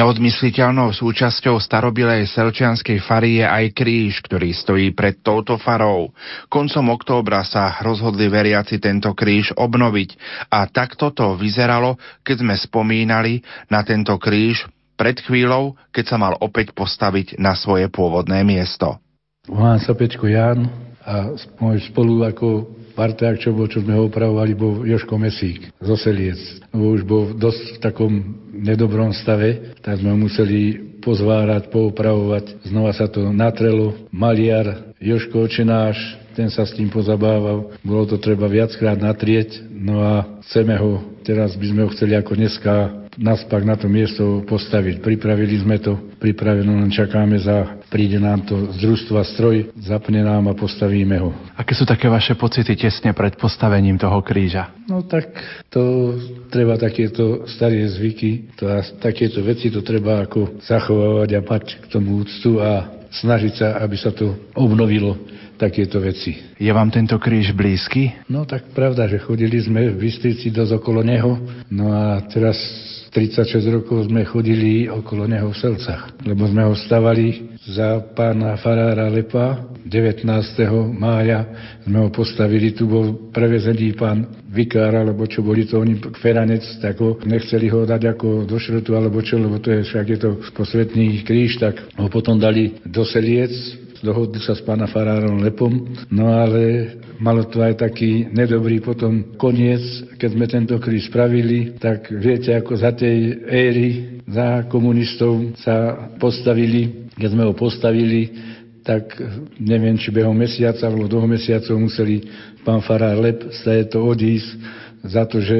Neodmysliteľnou súčasťou starobilej selčianskej fary je aj kríž, ktorý stojí pred touto farou. Koncom októbra sa rozhodli veriaci tento kríž obnoviť a takto to vyzeralo, keď sme spomínali na tento kríž pred chvíľou, keď sa mal opäť postaviť na svoje pôvodné miesto. Volám sa Pečko Jan a môj spolu ako parták, čo, bol, čo sme ho opravovali, bol Joško Mesík z Oseliec. Lebo už bol dosť v takom nedobrom stave, tak sme ho museli pozvárať, poupravovať. Znova sa to natrelo. Maliar, Joško Očenáš, ten sa s tým pozabával. Bolo to treba viackrát natrieť, no a chceme ho, teraz by sme ho chceli ako dneska naspak na to miesto postaviť. Pripravili sme to, pripraveno len čakáme za, príde nám to z družstva stroj, zapne nám a postavíme ho. Aké sú také vaše pocity tesne pred postavením toho kríža? No tak to treba takéto staré zvyky, to takéto veci to treba ako zachovávať a mať k tomu úctu a snažiť sa, aby sa to obnovilo takéto veci. Je vám tento kríž blízky? No tak pravda, že chodili sme v Bystrici dosť okolo neho, no a teraz 36 rokov sme chodili okolo neho v Selcach, lebo sme ho stavali za pána Farára Lepa. 19. mája sme ho postavili, tu bol prevezený pán vikár, alebo čo boli to oni, feranec, tak ho nechceli ho dať ako do šrotu, alebo čo, lebo to je však je to posvetný kríž, tak ho potom dali do Seliec, dohodli sa s pána farárom Lepom, no ale malo to aj taký nedobrý potom koniec, keď sme tento kríž spravili, tak viete, ako za tej éry, za komunistov sa postavili, keď sme ho postavili, tak neviem, či behom mesiaca alebo dvoch mesiacov museli pán farár Lep sa je to odísť za to, že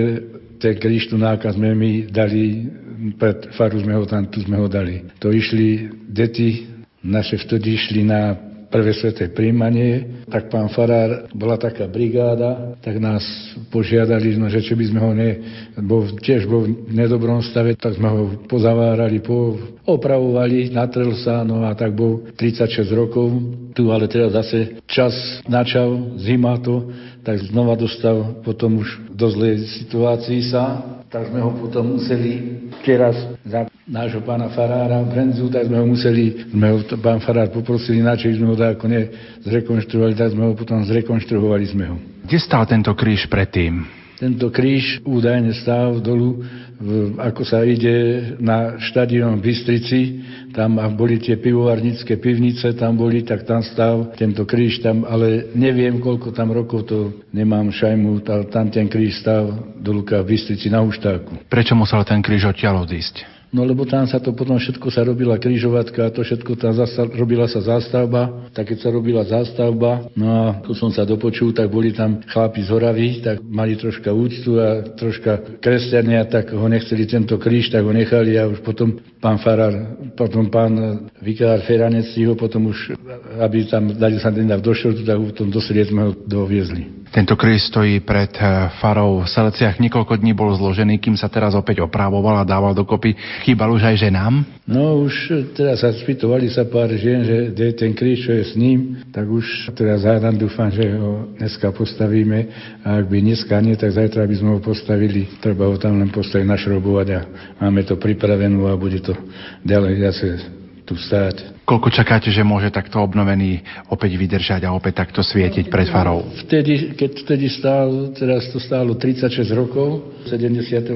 ten kríž tu nákaz sme my dali, pred faru sme ho tam, tu sme ho dali. To išli deti naše vtedy išli na prvé sveté príjmanie, tak pán Farár, bola taká brigáda, tak nás požiadali, no, že či by sme ho ne, bol, tiež bol v nedobrom stave, tak sme ho pozavárali, po, opravovali, natrel sa, no a tak bol 36 rokov, tu ale teraz zase čas načal, zima to, tak znova dostal potom už do zlej situácii sa, tak sme ho potom museli teraz za nášho pána Farára Brenzu, tak sme ho museli, sme ho pán Farár poprosili, čo sme ho tak ako ne zrekonštruovali, tak sme ho potom zrekonštruovali sme ho. Kde stál tento kríž predtým? Tento kríž údajne stál dolu, ako sa ide na štadión v Bystrici, tam boli tie pivovarnícke pivnice, tam boli, tak tam stál tento kríž, tam, ale neviem, koľko tam rokov, to nemám šajmu, tam ten kríž stál do Luka v Bystrici na Huštáku. Prečo musel ten kríž odtiaľ odísť? No lebo tam sa to potom všetko sa robila križovatka, to všetko tam zasta- robila sa zástavba, tak keď sa robila zástavba, no a tu som sa dopočul, tak boli tam chlapi z Horavy, tak mali troška úctu a troška kresťania, tak ho nechceli tento kríž, tak ho nechali a už potom pán Farar, potom pán vikár Feranec ho potom už, aby tam dali sa ten do šrotu, tak potom do sme ho doviezli. Tento kríž stojí pred eh, farou v Seleciach. Niekoľko dní bol zložený, kým sa teraz opäť opravoval a dával dokopy. Chýbal už aj ženám? No už teraz sa spýtovali sa pár žien, že kde ten kríž, čo je s ním, tak už teraz hádam, dúfam, že ho dneska postavíme a ak by dneska nie, tak zajtra by sme ho postavili. Treba ho tam len postaviť, našrobovať a máme to pripravenú a bude to ďalej zase tu stáť. Koľko čakáte, že môže takto obnovený opäť vydržať a opäť takto svietiť pred farou? Vtedy, keď vtedy stál, teraz to stálo 36 rokov, 76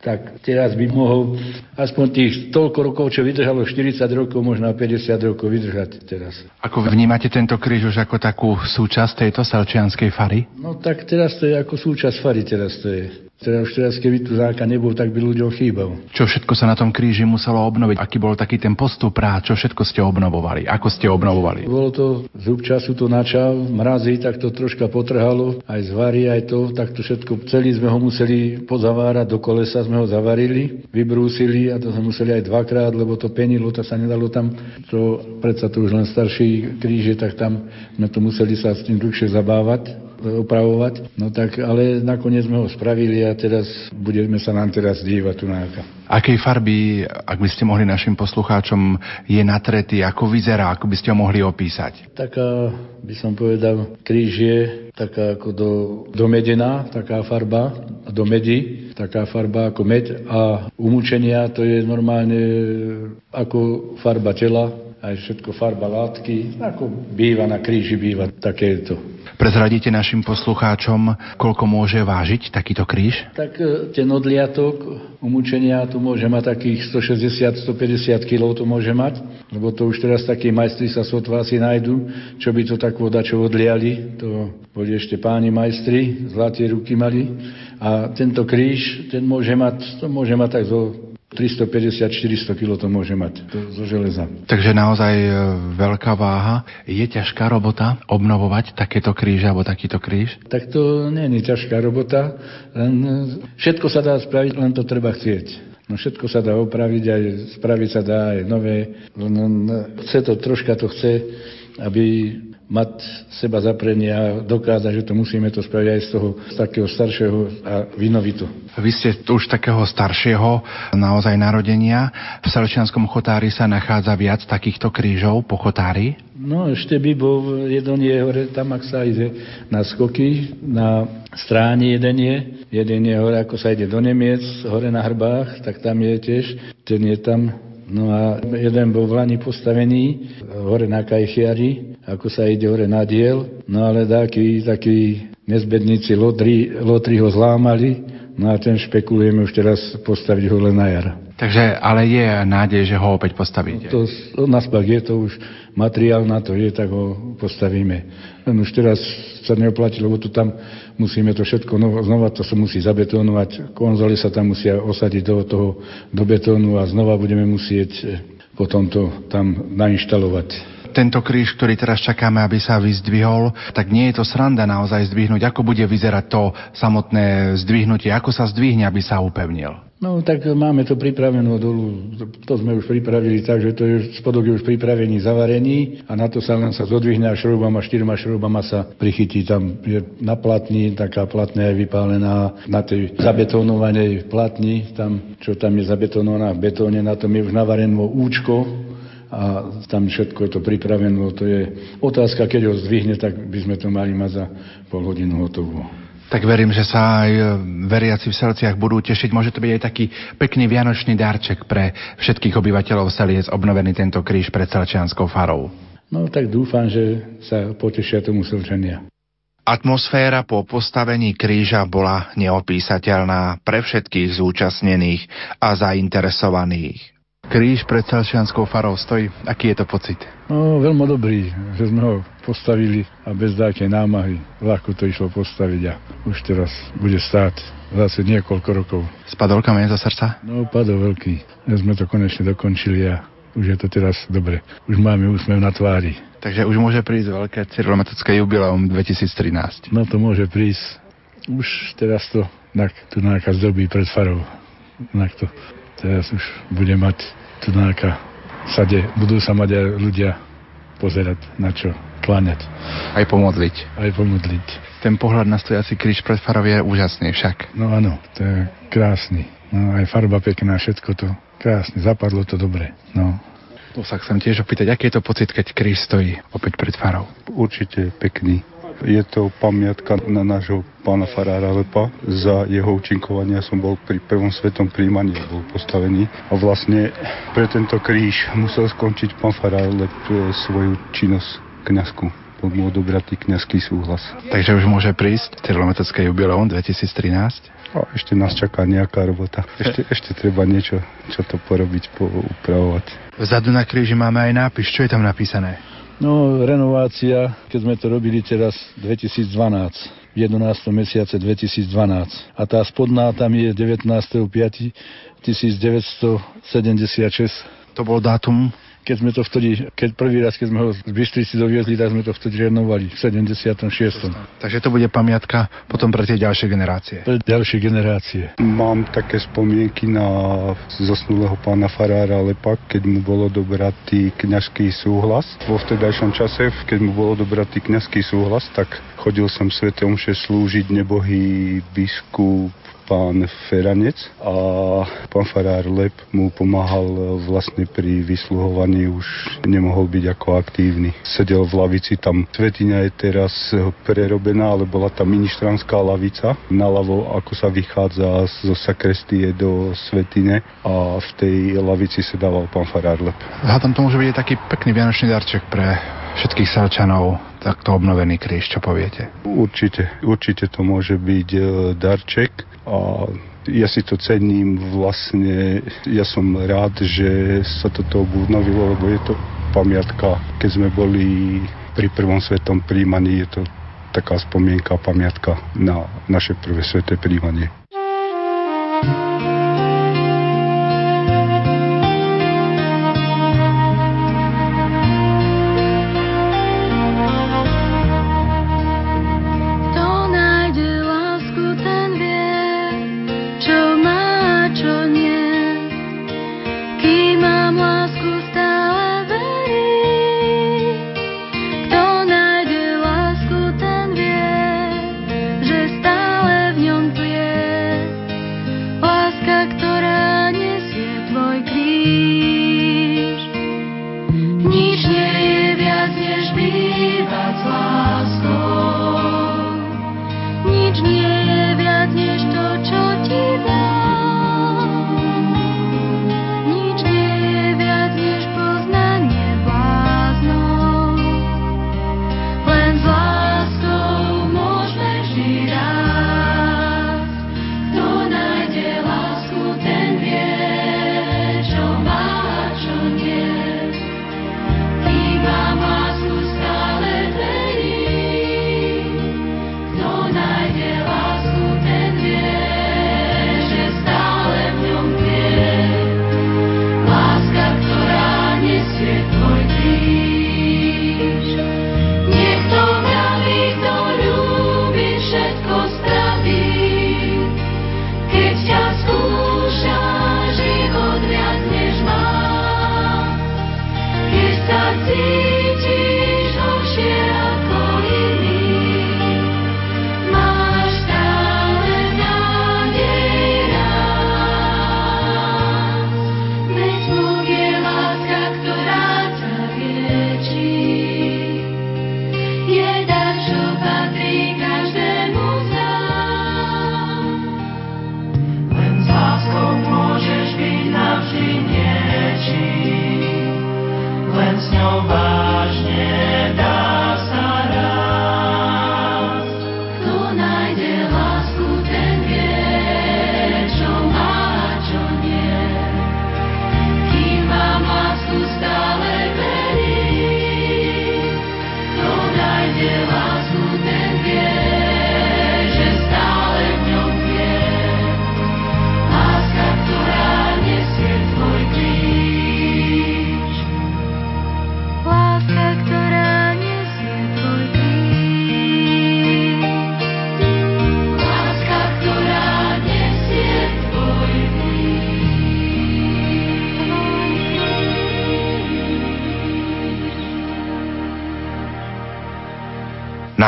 tak teraz by mohol aspoň tých toľko rokov, čo vydržalo 40 rokov, možno 50 rokov vydržať teraz. Ako vnímate tento kríž už ako takú súčasť tejto salčianskej fary? No tak teraz to je ako súčasť fary, teraz to je. Teda už teraz, keby tu záka nebol, tak by ľuďom chýbal. Čo všetko sa na tom kríži muselo obnoviť? Aký bol taký ten postup prá? Čo všetko ste obnovovali? Ako ste obnovovali? Bolo to, zub času to načal, mrazí, tak to troška potrhalo, aj zvary, aj to, tak to všetko, celý sme ho museli pozavárať, do kolesa sme ho zavarili, vybrúsili a to sme museli aj dvakrát, lebo to penilo, to sa nedalo tam, to predsa to už len starší kríže, tak tam sme to museli sa s tým dlhšie zabávať opravovať. No tak, ale nakoniec sme ho spravili a teraz budeme sa nám teraz dívať tu na Akej farby, ak by ste mohli našim poslucháčom, je natretý, ako vyzerá, ako by ste ho mohli opísať? Taká, by som povedal, kríž je taká ako do, domedená, taká farba, do medi, taká farba ako med a umúčenia to je normálne ako farba tela, aj všetko farba látky, ako býva na kríži, býva takéto. Prezradíte našim poslucháčom, koľko môže vážiť takýto kríž? Tak e, ten odliatok umúčenia tu môže mať takých 160-150 kg to môže mať, lebo to už teraz takí majstri sa sotva asi nájdu, čo by to tak voda, čo odliali, to boli ešte páni majstri, zlaté ruky mali a tento kríž, ten môže mať, to môže mať tak zo 350-400 kg to môže mať to, zo železa. Takže naozaj e, veľká váha. Je ťažká robota obnovovať takéto kríže alebo takýto kríž? Tak to nie je ťažká robota. Len e, všetko sa dá spraviť, len to treba chcieť. No všetko sa dá opraviť, aj spraviť sa dá aj nové. Len, chce to, troška to chce, aby mať seba zaprenie a dokázať, že to musíme to spraviť aj z toho z takého staršieho a vinovito. Vy ste už takého staršieho naozaj narodenia. V Salčianskom chotári sa nachádza viac takýchto krížov po chotári? No ešte by bol, jeden je hore, tam ak sa ide na skoky, na stráni jeden je, jeden je hore, ako sa ide do Nemiec, hore na hrbách, tak tam je tiež, ten je tam No a jeden bol v Lani postavený hore na Kajchiari, ako sa ide hore na diel, no ale takí, takí nezbedníci lotri, lotri ho zlámali, no a ten špekulujeme už teraz postaviť ho len na jar. Takže, ale je nádej, že ho opäť postavíte. To, to naspak je to už materiál na to je, tak ho postavíme. Len už teraz sa neoplatí, lebo tu tam musíme to všetko no, znova, to sa musí zabetonovať, konzoly sa tam musia osadiť do toho, do betónu a znova budeme musieť potom to tam nainštalovať tento kríž, ktorý teraz čakáme, aby sa vyzdvihol, tak nie je to sranda naozaj zdvihnúť. Ako bude vyzerať to samotné zdvihnutie? Ako sa zdvihne, aby sa upevnil? No tak máme to pripravenú dolu, to sme už pripravili tak, že to je, spodok je už pripravený, zavarený a na to sa len sa zodvihne a šroubama, štyrma šroubama sa prichytí. Tam je na platni, taká platná je vypálená na tej zabetonovanej platni, tam, čo tam je zabetonovaná v betóne, na tom je už navarené účko, a tam všetko je to pripravené. To je otázka, keď ho zdvihne, tak by sme to mali mať za pol hodinu hotovo. Tak verím, že sa aj e, veriaci v Selciach budú tešiť. Môže to byť aj taký pekný vianočný darček pre všetkých obyvateľov Seliec, obnovený tento kríž pred Selčianskou farou. No tak dúfam, že sa potešia tomu Selčania. Atmosféra po postavení kríža bola neopísateľná pre všetkých zúčastnených a zainteresovaných. Kríž pred Salšianskou farou stojí. Aký je to pocit? No, veľmi dobrý, že sme ho postavili a bez dákej námahy. Ľahko to išlo postaviť a už teraz bude stáť zase niekoľko rokov. Spadol kameň zo srdca? No, padol veľký. Ja sme to konečne dokončili a už je to teraz dobre. Už máme úsmev na tvári. Takže už môže prísť veľké cyrilometické jubileum 2013. No to môže prísť. Už teraz to tak, tu nejaká zdobí pred farou. Tak to teraz už bude mať tu nejaká sade, budú sa mať aj ľudia pozerať na čo kláňať. Aj pomodliť. Aj pomodliť. Ten pohľad na stojací kríž pred farou je úžasný však. No áno, to je krásny. No aj farba pekná, všetko to krásne, zapadlo to dobre. No. To sa chcem tiež opýtať, aký je to pocit, keď kríž stojí opäť pred farou? Určite pekný. Je to pamiatka na nášho pána Farára Lepa. Za jeho účinkovanie som bol pri prvom svetom príjmaní, bol postavený. A vlastne pre tento kríž musel skončiť pán Farár Lep e, svoju činnosť kňazku bol mu odobratý kňazský súhlas. Takže už môže prísť cyrilometrické jubileum 2013? A ešte nás čaká nejaká robota. Ešte, ešte treba niečo, čo to porobiť, upravovať. Vzadu na kríži máme aj nápis. Čo je tam napísané? No, renovácia, keď sme to robili teraz 2012, v 11. mesiace 2012. A tá spodná tam je 19.5.1976. To bol dátum keď sme to vtedy, keď prvý raz, keď sme ho z Bystrici doviezli, tak sme to vtedy renovali v 76. Takže to bude pamiatka potom pre tie ďalšie generácie. Pre ďalšie generácie. Mám také spomienky na zosnulého pána Farára Lepa, keď mu bolo dobratý kňažský súhlas. Vo vtedajšom čase, keď mu bolo dobratý kňažský súhlas, tak chodil som svetom, že slúžiť nebohý biskup pán Feranec a pán farár Lep mu pomáhal vlastne pri vysluhovaní, už nemohol byť ako aktívny. Sedel v lavici, tam svetiňa je teraz prerobená, ale bola tam ministranská lavica. Naľavo, ako sa vychádza zo sakrestie do svetine a v tej lavici sa dával pán farár Lep. Hádam to môže byť taký pekný vianočný darček pre všetkých Selčanov takto obnovený kríž, čo poviete? Určite, určite to môže byť e, darček a ja si to cením vlastne, ja som rád, že sa toto obnovilo, lebo je to pamiatka, keď sme boli pri prvom svetom príjmaní, je to taká spomienka, pamiatka na naše prvé sveté príjmanie.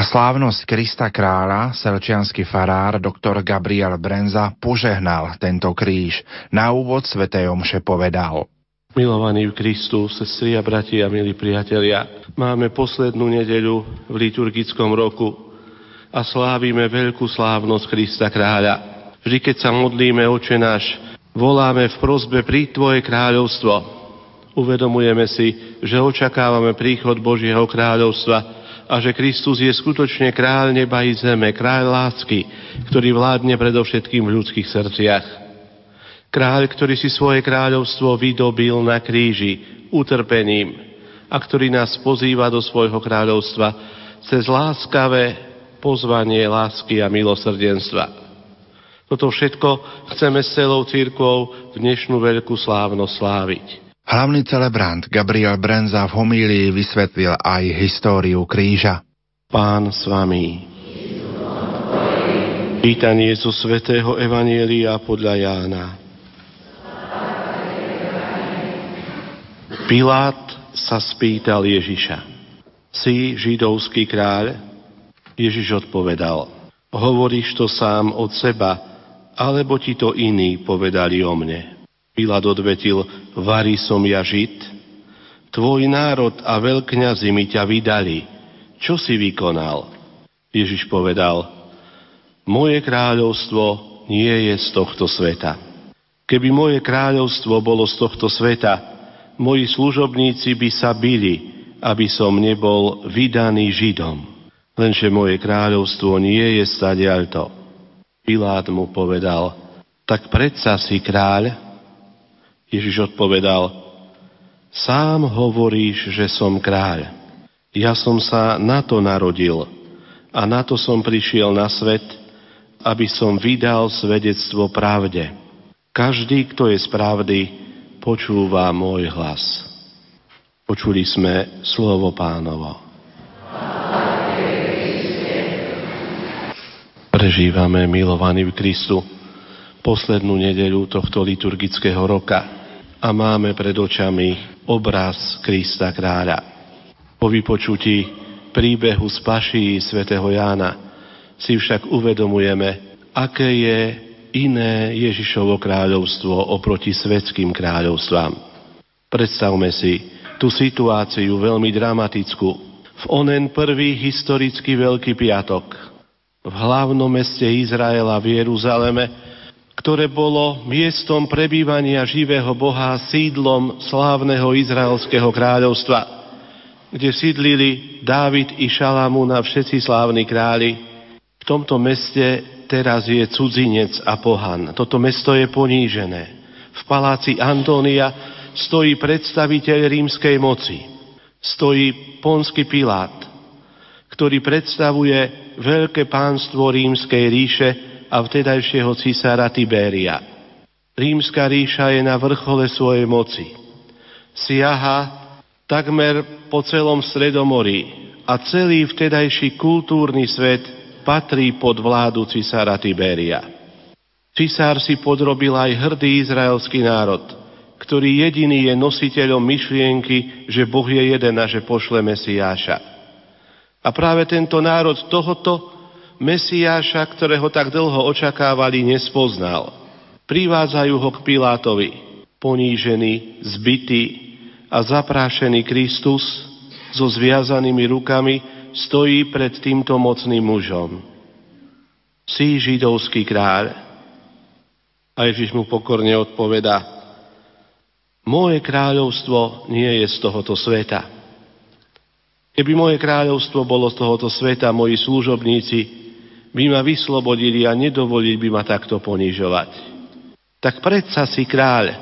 Slávnosť Krista kráľa selčianský farár dr. Gabriel Brenza požehnal tento kríž. Na úvod Svetej Omše povedal. Milovaní v Kristu, sestri a bratia, milí priatelia, máme poslednú nedeľu v liturgickom roku a slávime veľkú slávnosť Krista kráľa. Vždy, keď sa modlíme, oče náš, voláme v prozbe pri Tvoje kráľovstvo. Uvedomujeme si, že očakávame príchod Božieho kráľovstva, a že Kristus je skutočne kráľ neba i zeme, kráľ lásky, ktorý vládne predovšetkým v ľudských srdciach. Kráľ, ktorý si svoje kráľovstvo vydobil na kríži utrpením a ktorý nás pozýva do svojho kráľovstva cez láskavé pozvanie lásky a milosrdenstva. Toto všetko chceme s celou církvou v dnešnú veľkú slávnosť sláviť. Hlavný celebrant Gabriel Brenza v homílii vysvetlil aj históriu kríža. Pán s vami. Pýtanie zo svätého Evanielia podľa Jána. Pilát sa spýtal Ježiša. Si židovský kráľ? Ježiš odpovedal. Hovoríš to sám od seba, alebo ti to iní povedali o mne? Pilát odvetil, varí som ja žid? Tvoj národ a veľkňazi mi ťa vydali. Čo si vykonal? Ježiš povedal, moje kráľovstvo nie je z tohto sveta. Keby moje kráľovstvo bolo z tohto sveta, moji služobníci by sa bili, aby som nebol vydaný Židom. Lenže moje kráľovstvo nie je stadiaľto. Pilát mu povedal, tak predsa si kráľ? Ježiš odpovedal, sám hovoríš, že som kráľ. Ja som sa na to narodil a na to som prišiel na svet, aby som vydal svedectvo pravde. Každý, kto je z pravdy, počúva môj hlas. Počuli sme slovo pánovo. Prežívame, milovaní v Kristu, poslednú nedeľu tohto liturgického roka a máme pred očami obraz Krista kráľa. Po vypočutí príbehu z paší svätého Jána si však uvedomujeme, aké je iné Ježišovo kráľovstvo oproti svetským kráľovstvám. Predstavme si tú situáciu veľmi dramatickú. V onen prvý historický Veľký piatok v hlavnom meste Izraela v Jeruzaleme, ktoré bolo miestom prebývania živého Boha sídlom slávneho izraelského kráľovstva, kde sídlili Dávid i Šalamún a všetci slávni králi, v tomto meste teraz je cudzinec a pohan. Toto mesto je ponížené. V paláci Antónia stojí predstaviteľ rímskej moci. Stojí ponský Pilát, ktorý predstavuje veľké pánstvo rímskej ríše a vtedajšieho cisára Tiberia. Rímska ríša je na vrchole svojej moci. Siaha takmer po celom Stredomorí a celý vtedajší kultúrny svet patrí pod vládu cisára Tiberia. Cisár si podrobil aj hrdý izraelský národ, ktorý jediný je nositeľom myšlienky, že Boh je jeden a že pošle Mesiáša. A práve tento národ tohoto Mesiáša, ktorého tak dlho očakávali, nespoznal. Privádzajú ho k Pilátovi, ponížený, zbytý a zaprášený Kristus so zviazanými rukami stojí pred týmto mocným mužom. Si židovský kráľ. A Ježiš mu pokorne odpoveda, moje kráľovstvo nie je z tohoto sveta. Keby moje kráľovstvo bolo z tohoto sveta, moji služobníci by ma vyslobodili a nedovolili by ma takto ponižovať. Tak predsa si kráľ,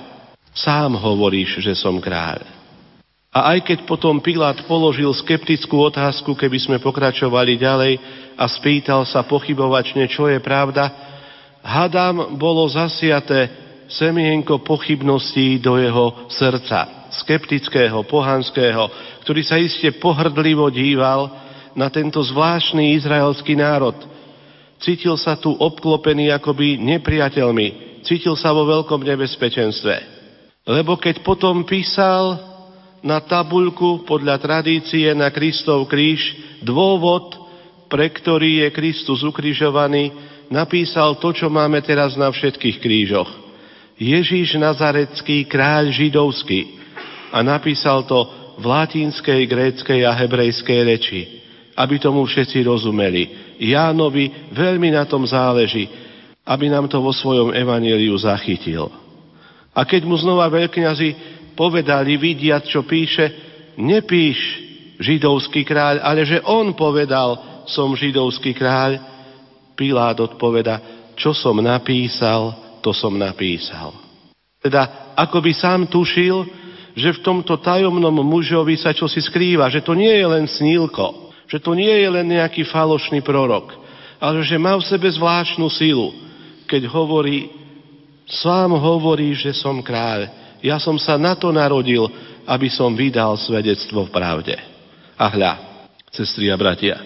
sám hovoríš, že som kráľ. A aj keď potom Pilát položil skeptickú otázku, keby sme pokračovali ďalej a spýtal sa pochybovačne, čo je pravda, hadám bolo zasiaté semienko pochybností do jeho srdca, skeptického, pohanského, ktorý sa iste pohrdlivo díval na tento zvláštny izraelský národ. Cítil sa tu obklopený akoby nepriateľmi, cítil sa vo veľkom nebezpečenstve. Lebo keď potom písal na tabuľku podľa tradície na Kristov kríž dôvod, pre ktorý je Kristus ukrižovaný, napísal to, čo máme teraz na všetkých krížoch. Ježíš Nazarecký, kráľ židovský. A napísal to v latinskej, gréckej a hebrejskej reči, aby tomu všetci rozumeli. Jánovi veľmi na tom záleží, aby nám to vo svojom evaníliu zachytil. A keď mu znova veľkňazi povedali, vidiať, čo píše, nepíš židovský kráľ, ale že on povedal, som židovský kráľ. Pilát odpoveda, čo som napísal, to som napísal. Teda, ako by sám tušil, že v tomto tajomnom mužovi sa čosi skrýva, že to nie je len snílko, že to nie je len nejaký falošný prorok, ale že má v sebe zvláštnu silu, keď hovorí, sám hovorí, že som kráľ. Ja som sa na to narodil, aby som vydal svedectvo v pravde. A hľa, sestri a bratia,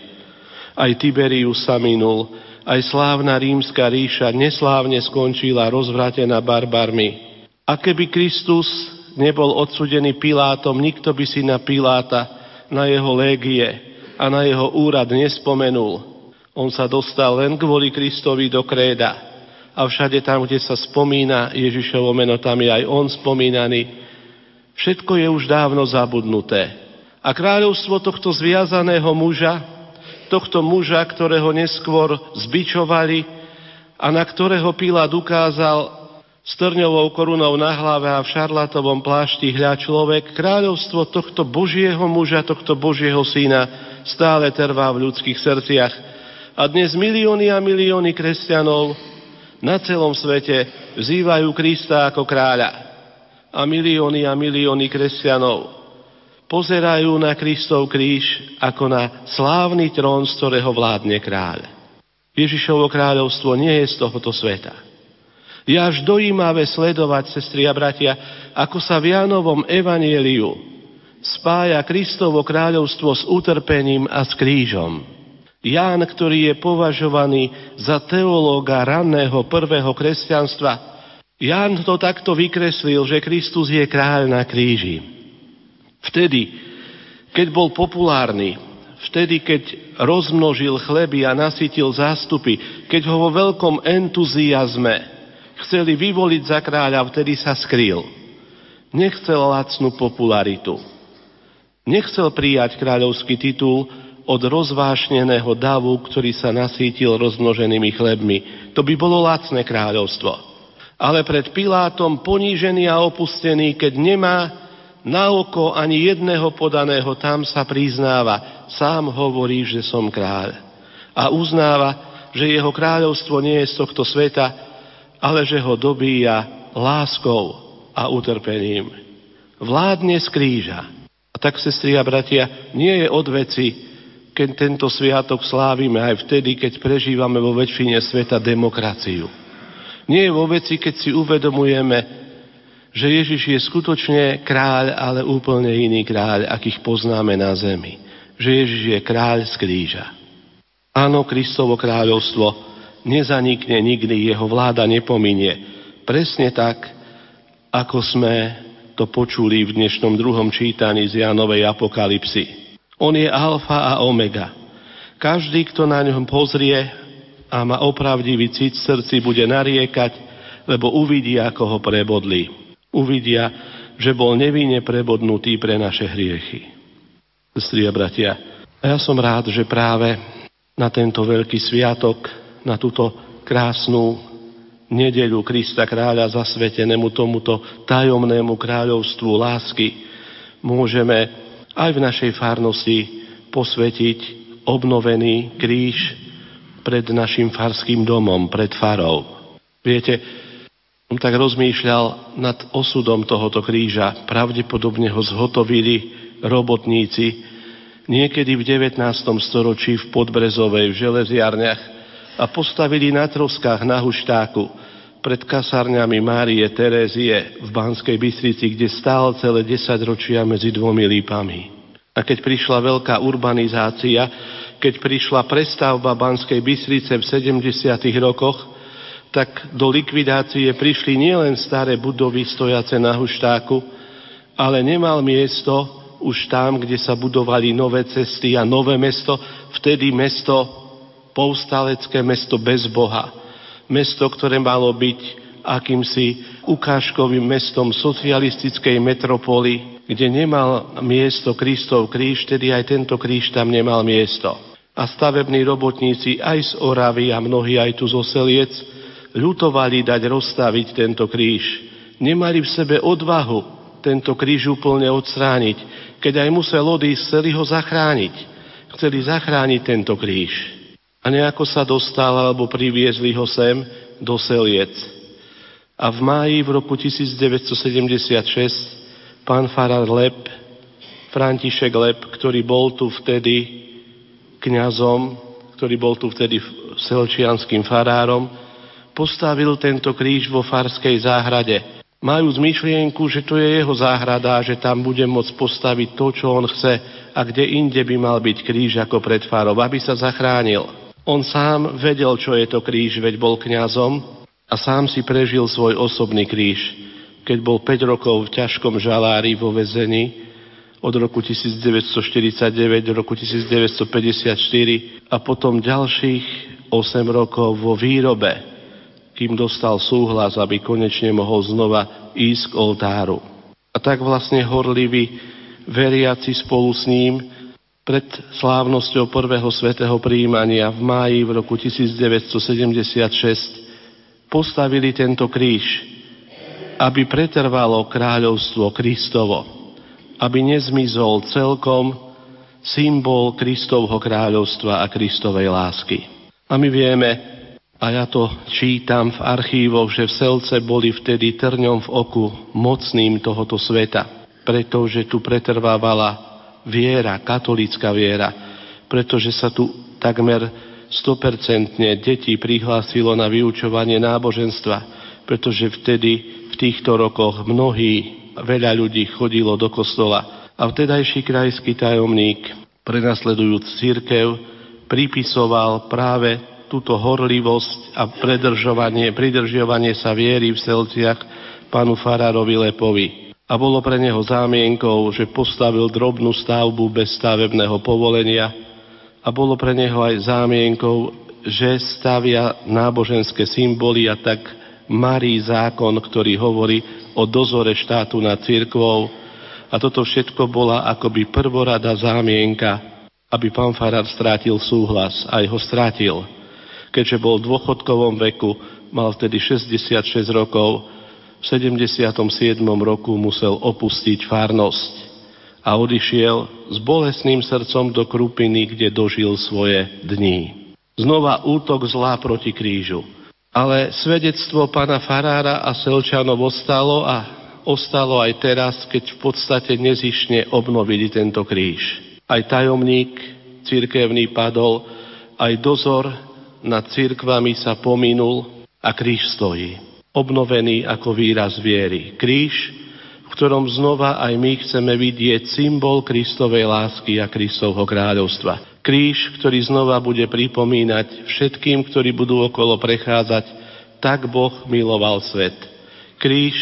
aj Tiberius sa minul, aj slávna rímska ríša neslávne skončila rozvratená barbarmi. A keby Kristus nebol odsudený Pilátom, nikto by si na Piláta, na jeho légie a na jeho úrad nespomenul. On sa dostal len kvôli Kristovi do kréda. a všade tam, kde sa spomína Ježišovo meno, tam je aj on spomínaný. Všetko je už dávno zabudnuté. A kráľovstvo tohto zviazaného muža, tohto muža, ktorého neskôr zbičovali a na ktorého Pilát ukázal s trňovou korunou na hlave a v šarlatovom plášti hľa človek, kráľovstvo tohto Božieho muža, tohto Božieho syna stále trvá v ľudských srdciach. A dnes milióny a milióny kresťanov na celom svete vzývajú Krista ako kráľa. A milióny a milióny kresťanov pozerajú na Kristov kríž ako na slávny trón, z ktorého vládne kráľ. Ježišovo kráľovstvo nie je z tohoto sveta. Je až dojímavé sledovať, sestri a bratia, ako sa v Jánovom evanieliu spája Kristovo kráľovstvo s utrpením a s krížom. Ján, ktorý je považovaný za teológa ranného prvého kresťanstva, Ján to takto vykreslil, že Kristus je kráľ na kríži. Vtedy, keď bol populárny, vtedy, keď rozmnožil chleby a nasytil zástupy, keď ho vo veľkom entuziasme chceli vyvoliť za kráľa, vtedy sa skrýl. Nechcel lacnú popularitu. Nechcel prijať kráľovský titul od rozvášneného davu, ktorý sa nasítil rozmnoženými chlebmi. To by bolo lacné kráľovstvo. Ale pred Pilátom ponížený a opustený, keď nemá na oko ani jedného podaného, tam sa priznáva, sám hovorí, že som kráľ. A uznáva, že jeho kráľovstvo nie je z tohto sveta, ale že ho dobíja láskou a utrpením. Vládne z kríža. Tak, sestri a bratia, nie je od veci, keď tento sviatok slávime aj vtedy, keď prežívame vo väčšine sveta demokraciu. Nie je vo veci, keď si uvedomujeme, že Ježiš je skutočne kráľ, ale úplne iný kráľ, akých poznáme na zemi. Že Ježiš je kráľ z kríža. Áno, Kristovo kráľovstvo nezanikne nikdy, jeho vláda nepominie. Presne tak, ako sme to počuli v dnešnom druhom čítaní z Jánovej apokalipsy. On je alfa a omega. Každý, kto na ňom pozrie a má opravdivý cit v srdci, bude nariekať, lebo uvidia, ako ho prebodli. Uvidia, že bol nevinne prebodnutý pre naše hriechy. Sestri bratia, a ja som rád, že práve na tento veľký sviatok na túto krásnu nedeľu Krista kráľa zasvetenému tomuto tajomnému kráľovstvu lásky môžeme aj v našej farnosti posvetiť obnovený kríž pred našim farským domom, pred farou. Viete, on tak rozmýšľal nad osudom tohoto kríža. Pravdepodobne ho zhotovili robotníci niekedy v 19. storočí v Podbrezovej, v železiarniach a postavili na troskách na huštáku pred kasárňami Márie Terézie v Banskej Bystrici, kde stál celé 10 ročia medzi dvomi lípami. A keď prišla veľká urbanizácia, keď prišla prestavba Banskej Bystrice v 70. rokoch, tak do likvidácie prišli nielen staré budovy stojace na huštáku, ale nemal miesto už tam, kde sa budovali nové cesty a nové mesto, vtedy mesto povstalecké mesto bez Boha. Mesto, ktoré malo byť akýmsi ukážkovým mestom socialistickej metropoly, kde nemal miesto Kristov kríž, tedy aj tento kríž tam nemal miesto. A stavební robotníci aj z Oravy a mnohí aj tu zo Seliec ľutovali dať rozstaviť tento kríž. Nemali v sebe odvahu tento kríž úplne odstrániť. Keď aj musel odísť, chceli ho zachrániť. Chceli zachrániť tento kríž a nejako sa dostal alebo priviezli ho sem do Seliec. A v máji v roku 1976 pán farár Lep, František Lep, ktorý bol tu vtedy kňazom, ktorý bol tu vtedy selčianským farárom, postavil tento kríž vo farskej záhrade. Majú myšlienku, že to je jeho záhrada že tam bude môcť postaviť to, čo on chce a kde inde by mal byť kríž ako pred farou, aby sa zachránil. On sám vedel, čo je to kríž, veď bol kňazom a sám si prežil svoj osobný kríž, keď bol 5 rokov v ťažkom žalári vo vezení od roku 1949 do roku 1954 a potom ďalších 8 rokov vo výrobe kým dostal súhlas, aby konečne mohol znova ísť k oltáru. A tak vlastne horliví veriaci spolu s ním pred slávnosťou prvého svetého príjmania v máji v roku 1976 postavili tento kríž, aby pretrvalo kráľovstvo Kristovo, aby nezmizol celkom symbol Kristovho kráľovstva a Kristovej lásky. A my vieme, a ja to čítam v archívoch, že v Selce boli vtedy trňom v oku mocným tohoto sveta, pretože tu pretrvávala viera, katolícka viera, pretože sa tu takmer 100% detí prihlásilo na vyučovanie náboženstva, pretože vtedy v týchto rokoch mnohí, veľa ľudí chodilo do kostola a vtedajší krajský tajomník, prenasledujúc církev, pripisoval práve túto horlivosť a predržovanie, pridržiavanie sa viery v Selciach panu Farárovi Lepovi. A bolo pre neho zámienkou, že postavil drobnú stavbu bez stavebného povolenia a bolo pre neho aj zámienkou, že stavia náboženské symboly a tak marí zákon, ktorý hovorí o dozore štátu nad církvou. A toto všetko bola akoby prvorada zámienka, aby pán Farár strátil súhlas. Aj ho strátil keďže bol v dôchodkovom veku, mal vtedy 66 rokov, 77. roku musel opustiť farnosť a odišiel s bolesným srdcom do Krupiny, kde dožil svoje dní. Znova útok zlá proti krížu. Ale svedectvo pána Farára a Selčanov ostalo a ostalo aj teraz, keď v podstate nezišne obnovili tento kríž. Aj tajomník církevný padol, aj dozor nad církvami sa pominul a kríž stojí. Obnovený ako výraz viery. Kríž, v ktorom znova aj my chceme vidieť symbol Kristovej lásky a Kristovho kráľovstva. Kríž, ktorý znova bude pripomínať všetkým, ktorí budú okolo prechádzať, tak Boh miloval svet. Kríž,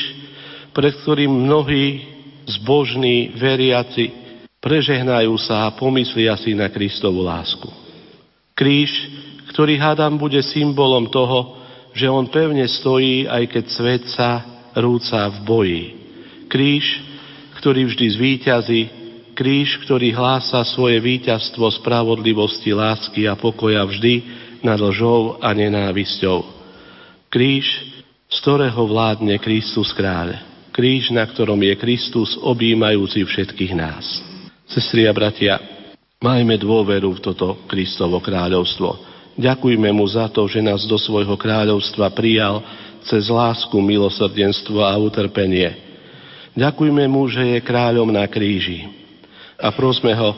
pred ktorým mnohí zbožní veriaci prežehnajú sa a pomyslia si na Kristovu lásku. Kríž, ktorý hádam bude symbolom toho, že on pevne stojí, aj keď svet sa rúca v boji. Kríž, ktorý vždy zvíťazí, kríž, ktorý hlása svoje víťazstvo spravodlivosti, lásky a pokoja vždy nad lžou a nenávisťou. Kríž, z ktorého vládne Kristus kráľ. Kríž, na ktorom je Kristus objímajúci všetkých nás. Sestri a bratia, majme dôveru v toto Kristovo kráľovstvo Ďakujme mu za to, že nás do svojho kráľovstva prijal cez lásku, milosrdenstvo a utrpenie. Ďakujme mu, že je kráľom na kríži. A prosme ho,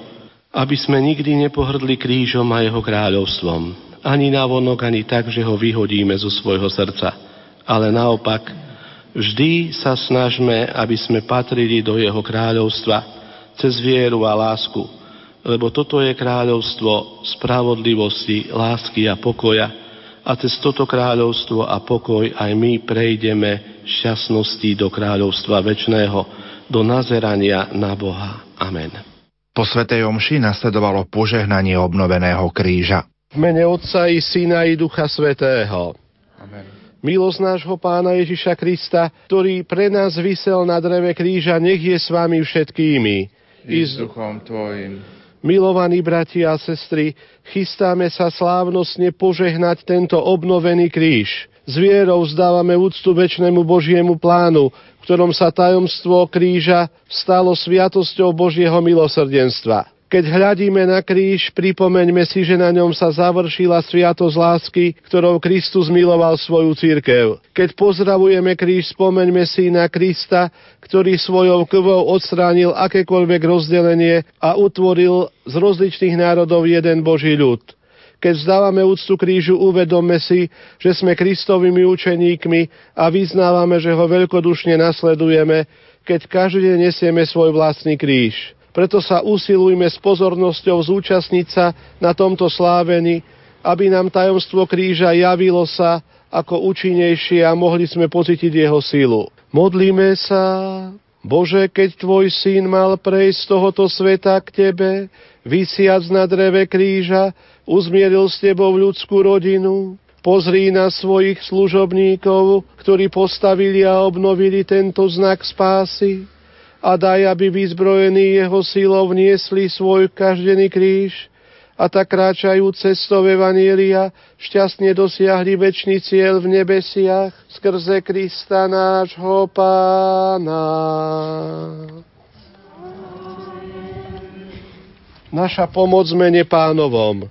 aby sme nikdy nepohrdli krížom a jeho kráľovstvom. Ani vonok, ani tak, že ho vyhodíme zo svojho srdca. Ale naopak, vždy sa snažme, aby sme patrili do jeho kráľovstva cez vieru a lásku, lebo toto je kráľovstvo spravodlivosti, lásky a pokoja a cez toto kráľovstvo a pokoj aj my prejdeme šťastnosti do kráľovstva väčšného, do nazerania na Boha. Amen. Po Svetej Omši nasledovalo požehnanie obnoveného kríža. V mene Otca i Syna i Ducha Svetého. Amen. Milosť nášho Pána Ježiša Krista, ktorý pre nás vysel na dreve kríža, nech je s vami všetkými. I s duchom tvojim Milovaní bratia a sestry, chystáme sa slávnostne požehnať tento obnovený kríž. S vierou zdávame úctu väčšnému Božiemu plánu, v ktorom sa tajomstvo kríža stalo sviatosťou Božieho milosrdenstva. Keď hľadíme na kríž, pripomeňme si, že na ňom sa završila sviatosť lásky, ktorou Kristus miloval svoju církev. Keď pozdravujeme kríž, spomeňme si na Krista, ktorý svojou krvou odstránil akékoľvek rozdelenie a utvoril z rozličných národov jeden Boží ľud. Keď vzdávame úctu krížu, uvedomme si, že sme Kristovými učeníkmi a vyznávame, že ho veľkodušne nasledujeme, keď každý deň nesieme svoj vlastný kríž. Preto sa usilujme s pozornosťou zúčastniť sa na tomto slávení, aby nám tajomstvo kríža javilo sa ako účinnejšie a mohli sme pocítiť jeho sílu. Modlíme sa, Bože, keď Tvoj syn mal prejsť z tohoto sveta k Tebe, vysiac na dreve kríža, uzmieril s Tebou ľudskú rodinu, Pozri na svojich služobníkov, ktorí postavili a obnovili tento znak spásy a daj, aby vyzbrojení jeho silou vniesli svoj každený kríž a tak kráčajú cestou Evanielia, šťastne dosiahli väčší cieľ v nebesiach skrze Krista nášho Pána. Naša pomoc mene pánovom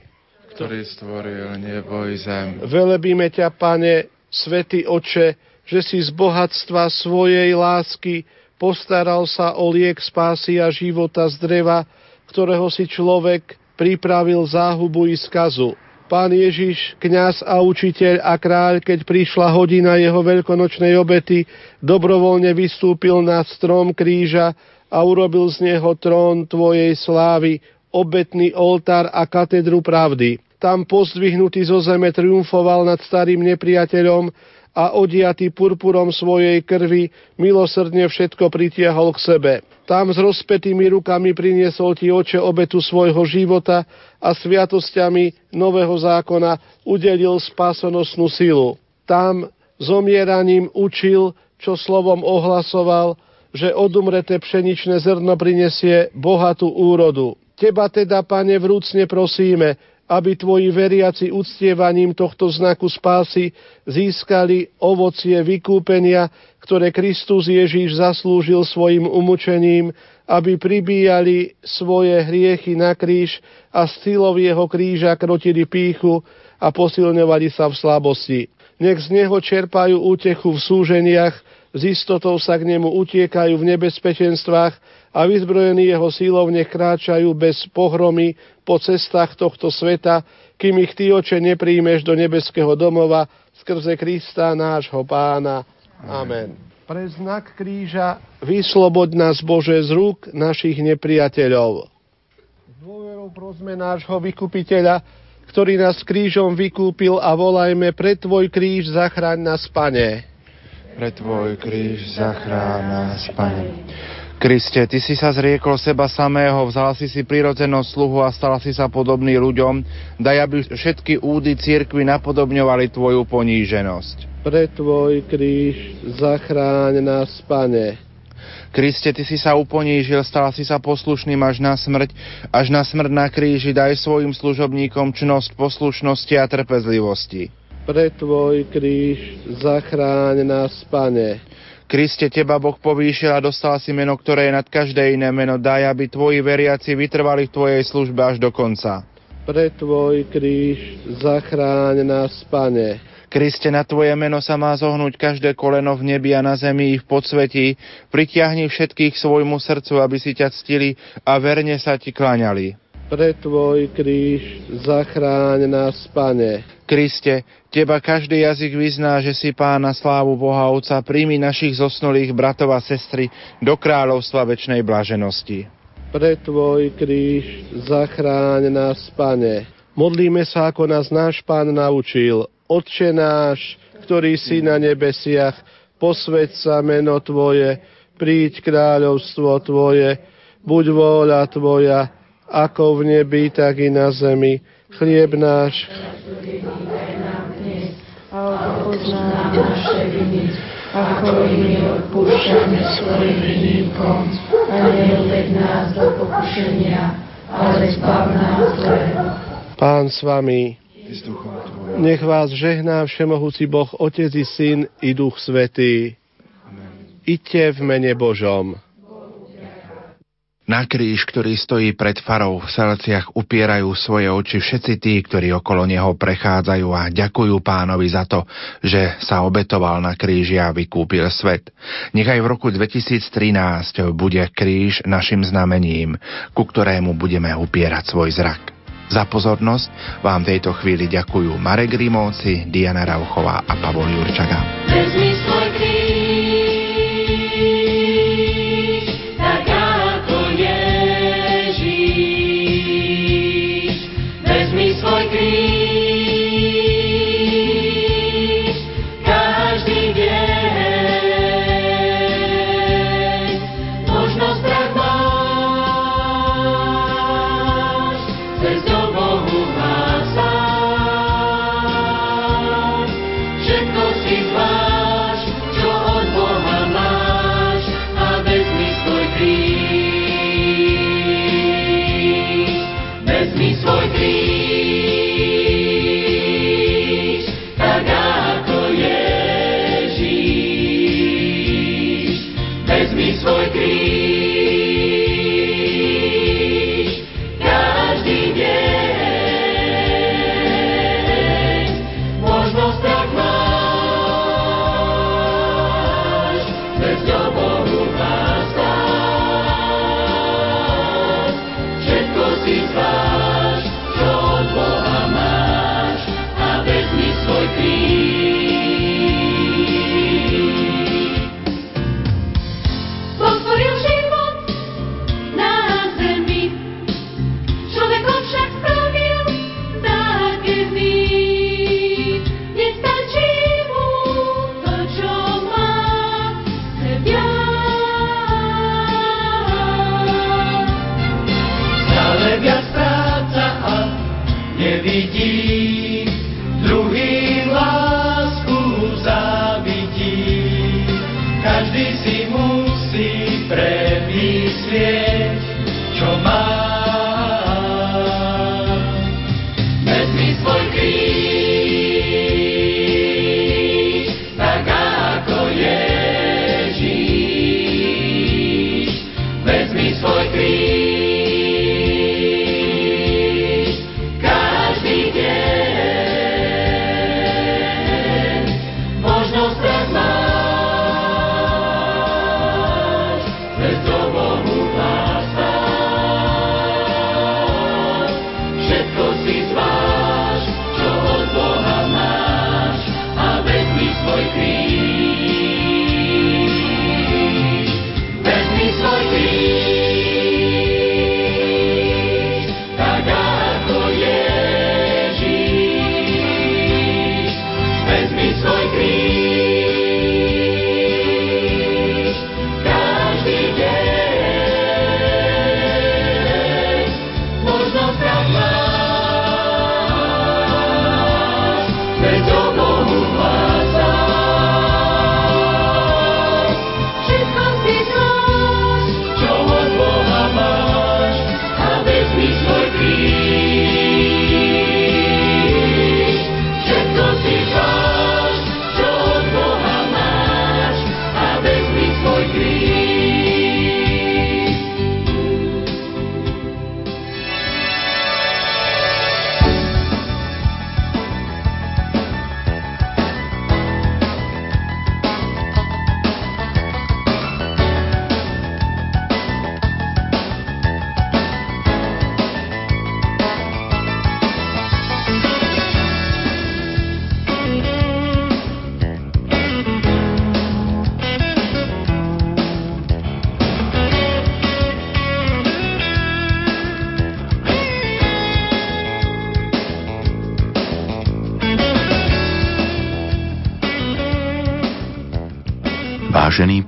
ktorý stvoril nebo i zem. Velebíme ťa, Pane, Svetý Oče, že si z bohatstva svojej lásky postaral sa o liek spásy a života z dreva, ktorého si človek pripravil záhubu i skazu. Pán Ježiš, kňaz a učiteľ a kráľ, keď prišla hodina jeho veľkonočnej obety, dobrovoľne vystúpil na strom kríža a urobil z neho trón Tvojej slávy, obetný oltár a katedru pravdy. Tam pozdvihnutý zo zeme triumfoval nad starým nepriateľom a odiatý purpurom svojej krvi milosrdne všetko pritiahol k sebe. Tam s rozpetými rukami priniesol ti oče obetu svojho života a sviatosťami nového zákona udelil spásonosnú silu. Tam zomieraním učil, čo slovom ohlasoval, že odumreté pšeničné zrno prinesie bohatú úrodu. Teba teda, pane, vrúcne prosíme, aby tvoji veriaci uctievaním tohto znaku spásy získali ovocie vykúpenia, ktoré Kristus Ježíš zaslúžil svojim umučením, aby pribíjali svoje hriechy na kríž a z silov jeho kríža krotili píchu a posilňovali sa v slabosti. Nech z neho čerpajú útechu v súženiach, s istotou sa k nemu utiekajú v nebezpečenstvách a vyzbrojení jeho sílov nech kráčajú bez pohromy po cestách tohto sveta, kým ich ty, oče, nepríjmeš do nebeského domova skrze Krista, nášho pána. Amen. Pre znak kríža vysloboď nás, Bože, z rúk našich nepriateľov. Dôverou prosme nášho vykupiteľa, ktorý nás krížom vykúpil a volajme pre Tvoj kríž zachráň nás, Pane pre Tvoj kríž zachrán nás, Pane. Kriste, Ty si sa zriekol seba samého, vzal si si prirodzenosť sluhu a stal si sa podobný ľuďom. Daj, aby všetky údy církvy napodobňovali Tvoju poníženosť. Pre Tvoj kríž zachráň nás, Pane. Kriste, Ty si sa uponížil, stal si sa poslušným až na smrť, až na smrť na kríži daj svojim služobníkom čnosť poslušnosti a trpezlivosti pre Tvoj kríž, zachráň nás, Pane. Kriste, Teba Boh povýšil a dostal si meno, ktoré je nad každé iné meno. Daj, aby Tvoji veriaci vytrvali v Tvojej službe až do konca. Pre Tvoj kríž, zachráň nás, Pane. Kriste, na Tvoje meno sa má zohnúť každé koleno v nebi a na zemi ich podsvetí. Pritiahni všetkých svojmu srdcu, aby si ťa ctili a verne sa Ti kláňali pre Tvoj kríž, zachráň nás, Pane. Kriste, Teba každý jazyk vyzná, že si Pána slávu Boha Otca, príjmi našich zosnulých bratov a sestry do kráľovstva väčšnej blaženosti. Pre Tvoj kríž, zachráň nás, Pane. Modlíme sa, ako nás náš Pán naučil. Otče náš, ktorý si na nebesiach, posveď sa meno Tvoje, príď kráľovstvo Tvoje, buď vôľa Tvoja, ako v nebi, tak i na zemi. Chlieb náš. ako my odpúšťame svojim vinníkom. A neuved nás do pokušenia, ale zbav nás. Pán s vami, nech vás žehná Všemohúci Boh, Otec i Syn i Duch Svetý. Iďte v mene Božom. Na kríž, ktorý stojí pred farou v Selciach, upierajú svoje oči všetci tí, ktorí okolo neho prechádzajú a ďakujú pánovi za to, že sa obetoval na kríži a vykúpil svet. Nechaj v roku 2013 bude kríž našim znamením, ku ktorému budeme upierať svoj zrak. Za pozornosť vám tejto chvíli ďakujú Marek Rimóci, Diana Rauchová a Pavol Jurčaga. Vážení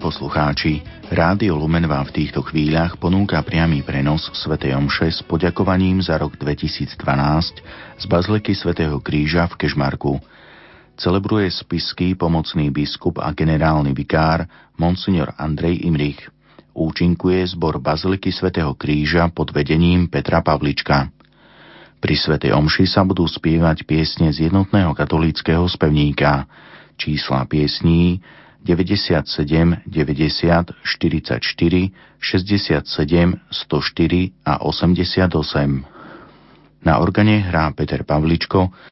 poslucháči, Rádio Lumen vám v týchto chvíľach ponúka priamy prenos Sv. Omše s poďakovaním za rok 2012 z Bazliky svätého Kríža v Kežmarku. Celebruje spisky pomocný biskup a generálny vikár Monsignor Andrej Imrich. Účinkuje zbor Baziliky svätého Kríža pod vedením Petra Pavlička. Pri Svetej Omši sa budú spievať piesne z jednotného katolíckého spevníka. Čísla piesní 97, 90, 44, 67, 104 a 88. Na organe hrá Peter Pavličko,